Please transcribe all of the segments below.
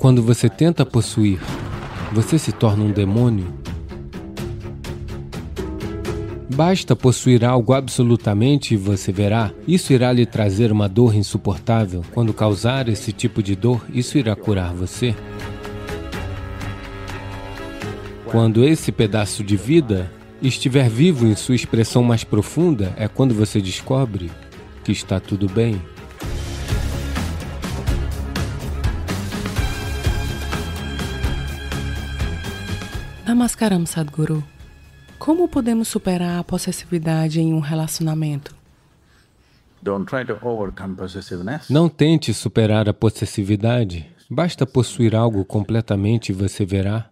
Quando você tenta possuir, você se torna um demônio? Basta possuir algo absolutamente e você verá. Isso irá lhe trazer uma dor insuportável. Quando causar esse tipo de dor, isso irá curar você. Quando esse pedaço de vida estiver vivo em sua expressão mais profunda, é quando você descobre que está tudo bem. Namaskaram, Sadhguru. Como podemos superar a possessividade em um relacionamento? Não tente superar a possessividade. Basta possuir algo completamente e você verá.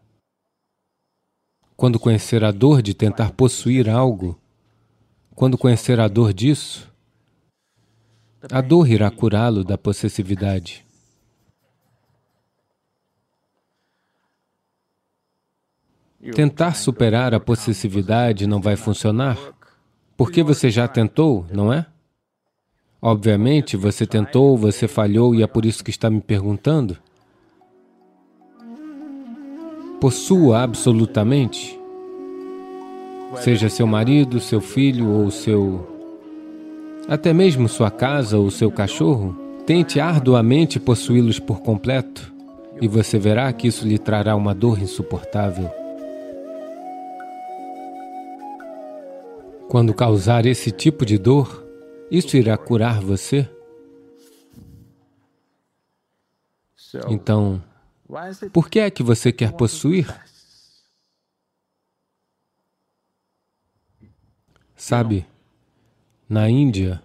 Quando conhecer a dor de tentar possuir algo, quando conhecer a dor disso, a dor irá curá-lo da possessividade. Tentar superar a possessividade não vai funcionar, porque você já tentou, não é? Obviamente, você tentou, você falhou e é por isso que está me perguntando. Possua absolutamente, seja seu marido, seu filho ou seu. até mesmo sua casa ou seu cachorro, tente arduamente possuí-los por completo e você verá que isso lhe trará uma dor insuportável. Quando causar esse tipo de dor, isso irá curar você? Então, por que é que você quer possuir? Sabe, na Índia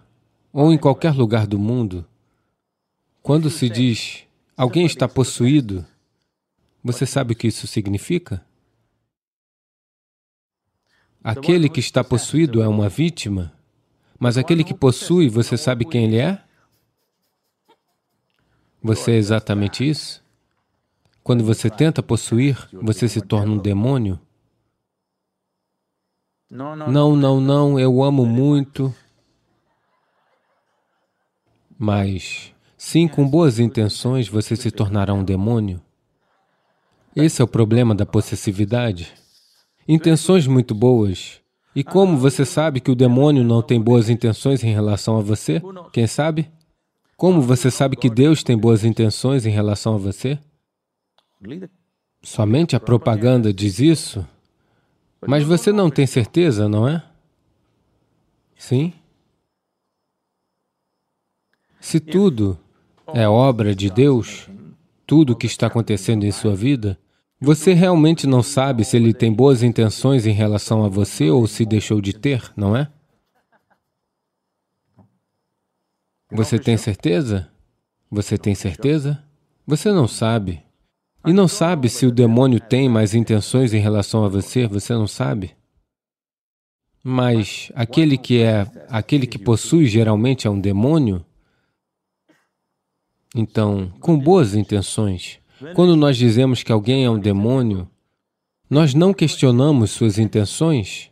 ou em qualquer lugar do mundo, quando se diz alguém está possuído, você sabe o que isso significa? Aquele que está possuído é uma vítima, mas aquele que possui, você sabe quem ele é? Você é exatamente isso? Quando você tenta possuir, você se torna um demônio? Não, não, não, eu amo muito. Mas, sim, com boas intenções, você se tornará um demônio. Esse é o problema da possessividade intenções muito boas. E como você sabe que o demônio não tem boas intenções em relação a você? Quem sabe? Como você sabe que Deus tem boas intenções em relação a você? Somente a propaganda diz isso? Mas você não tem certeza, não é? Sim? Se tudo é obra de Deus, tudo o que está acontecendo em sua vida, você realmente não sabe se ele tem boas intenções em relação a você ou se deixou de ter, não é? Você tem certeza? Você tem certeza? Você não sabe. E não sabe se o demônio tem mais intenções em relação a você, você não sabe. Mas aquele que é, aquele que possui geralmente é um demônio, então, com boas intenções, quando nós dizemos que alguém é um demônio, nós não questionamos suas intenções,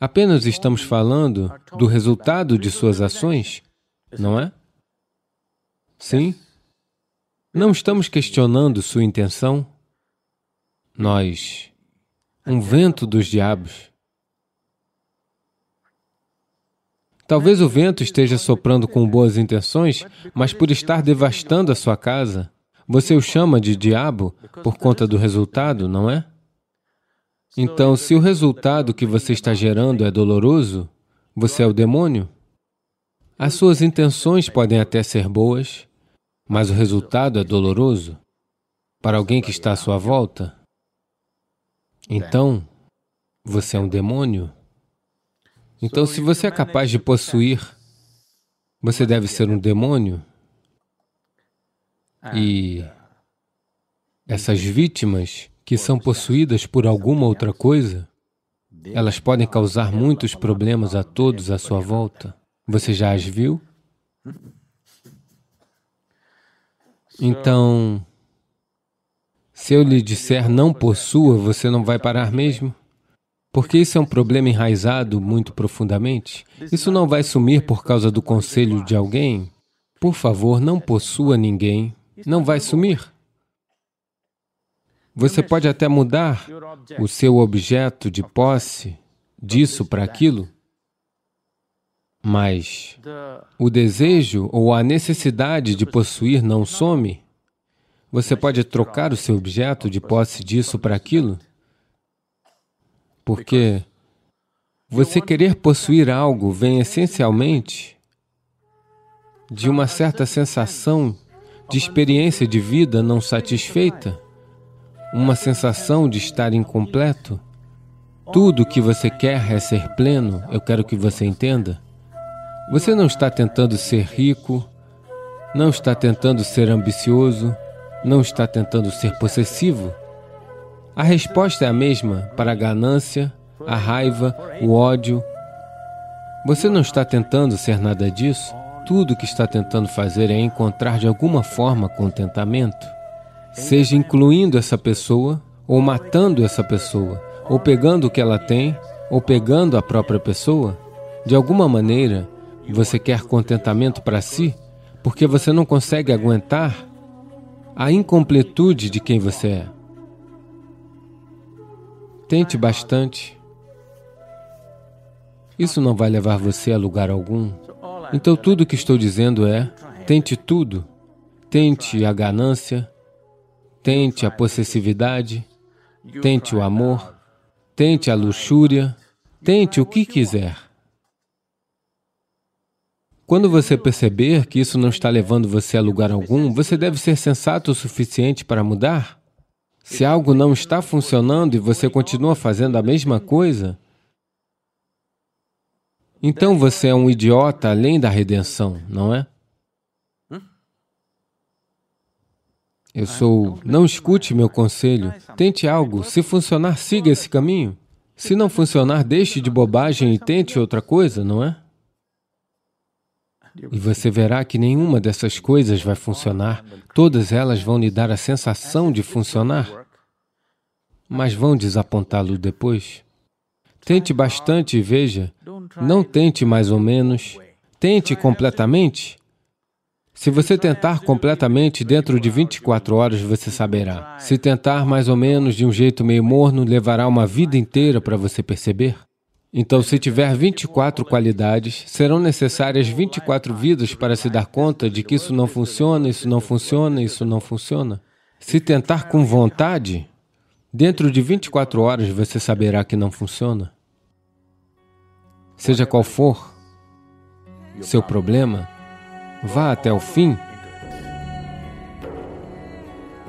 apenas estamos falando do resultado de suas ações, não é? Sim? Não estamos questionando sua intenção. Nós, um vento dos diabos. Talvez o vento esteja soprando com boas intenções, mas por estar devastando a sua casa, você o chama de diabo por conta do resultado, não é? Então, se o resultado que você está gerando é doloroso, você é o demônio? As suas intenções podem até ser boas, mas o resultado é doloroso para alguém que está à sua volta. Então, você é um demônio? Então, se você é capaz de possuir, você deve ser um demônio? E essas vítimas que são possuídas por alguma outra coisa, elas podem causar muitos problemas a todos à sua volta. Você já as viu? Então, se eu lhe disser não possua, você não vai parar mesmo? Porque isso é um problema enraizado muito profundamente. Isso não vai sumir por causa do conselho de alguém. Por favor, não possua ninguém não vai sumir. Você pode até mudar o seu objeto. de posse disso para aquilo, mas o desejo ou a necessidade de possuir não some. Você pode trocar o seu objeto. de posse disso para aquilo, porque você querer possuir algo vem essencialmente de uma certa sensação de experiência de vida não satisfeita uma sensação de estar incompleto. Tudo o que você quer é ser pleno, eu quero que você entenda. Você não está tentando ser rico, não está tentando ser ambicioso, não está tentando ser possessivo. A resposta é a mesma para a ganância, a raiva, o ódio. Você não está tentando ser nada disso. Tudo o que está tentando fazer é encontrar de alguma forma contentamento seja incluindo essa pessoa, ou matando essa pessoa, ou pegando o que ela tem, ou pegando a própria pessoa, de alguma maneira você quer contentamento para si, porque você não consegue aguentar a incompletude de quem você é. Tente bastante. Isso não vai levar você a lugar algum. Então, tudo o que estou dizendo é: tente tudo. Tente a ganância, Tente a possessividade, tente o amor, tente a luxúria, tente o que quiser. Quando você perceber que isso não está levando você a lugar algum, você deve ser sensato o suficiente para mudar. Se algo não está funcionando e você continua fazendo a mesma coisa, então você é um idiota além da redenção, não é? Eu sou. Não escute meu conselho. Tente algo. Se funcionar, siga esse caminho. Se não funcionar, deixe de bobagem e tente outra coisa, não é? E você verá que nenhuma dessas coisas vai funcionar. Todas elas vão lhe dar a sensação de funcionar, mas vão desapontá-lo depois. Tente bastante e veja. Não tente mais ou menos. Tente completamente se você tentar completamente, dentro de 24 horas você saberá. Se tentar mais ou menos de um jeito meio morno, levará uma vida inteira para você perceber. Então, se tiver 24 qualidades, serão necessárias 24 vidas para se dar conta de que isso não funciona, isso não funciona, isso não funciona. Se tentar com vontade, dentro de 24 horas você saberá que não funciona. Seja qual for seu problema, Vá até o fim.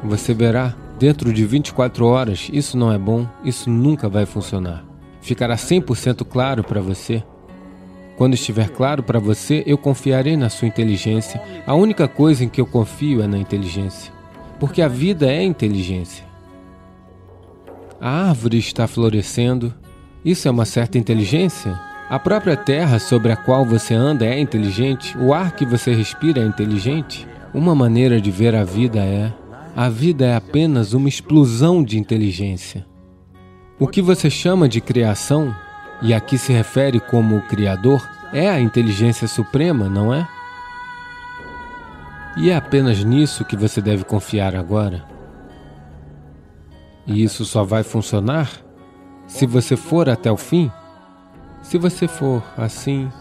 Você verá, dentro de 24 horas, isso não é bom, isso nunca vai funcionar. Ficará 100% claro para você. Quando estiver claro para você, eu confiarei na sua inteligência. A única coisa em que eu confio é na inteligência. Porque a vida é inteligência. A árvore está florescendo. Isso é uma certa inteligência? A própria terra sobre a qual você anda é inteligente, o ar que você respira é inteligente. Uma maneira de ver a vida é: a vida é apenas uma explosão de inteligência. O que você chama de criação, e aqui se refere como o Criador, é a inteligência suprema, não é? E é apenas nisso que você deve confiar agora. E isso só vai funcionar se você for até o fim. Se você for assim,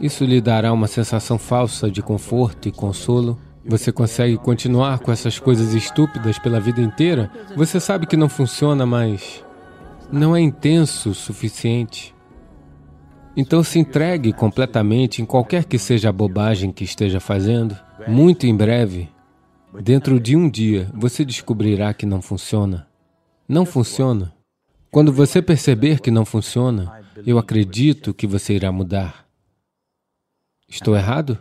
isso lhe dará uma sensação falsa de conforto e consolo. Você consegue continuar com essas coisas estúpidas pela vida inteira? Você sabe que não funciona, mas não é intenso o suficiente. Então se entregue completamente em qualquer que seja a bobagem que esteja fazendo. Muito em breve, dentro de um dia, você descobrirá que não funciona. Não funciona. Quando você perceber que não funciona, eu acredito que você irá mudar. Estou errado?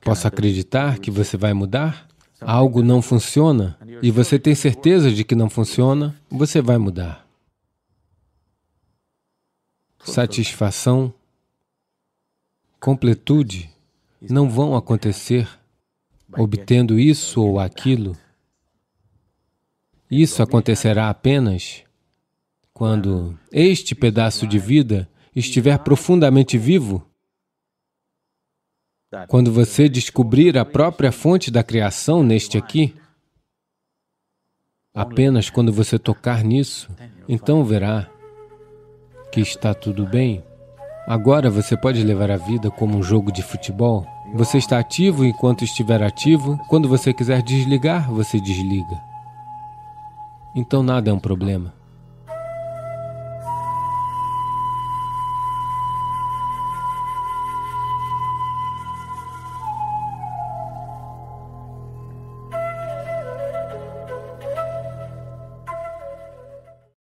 Posso acreditar que você vai mudar? Algo não funciona e você tem certeza de que não funciona, você vai mudar. Satisfação, completude não vão acontecer obtendo isso ou aquilo. Isso acontecerá apenas quando este pedaço de vida estiver profundamente vivo, quando você descobrir a própria fonte da criação neste aqui, Apenas quando você tocar nisso, então verá que está tudo bem. Agora você pode levar a vida como um jogo de futebol. Você está ativo enquanto estiver ativo. Quando você quiser desligar, você desliga. Então nada é um problema.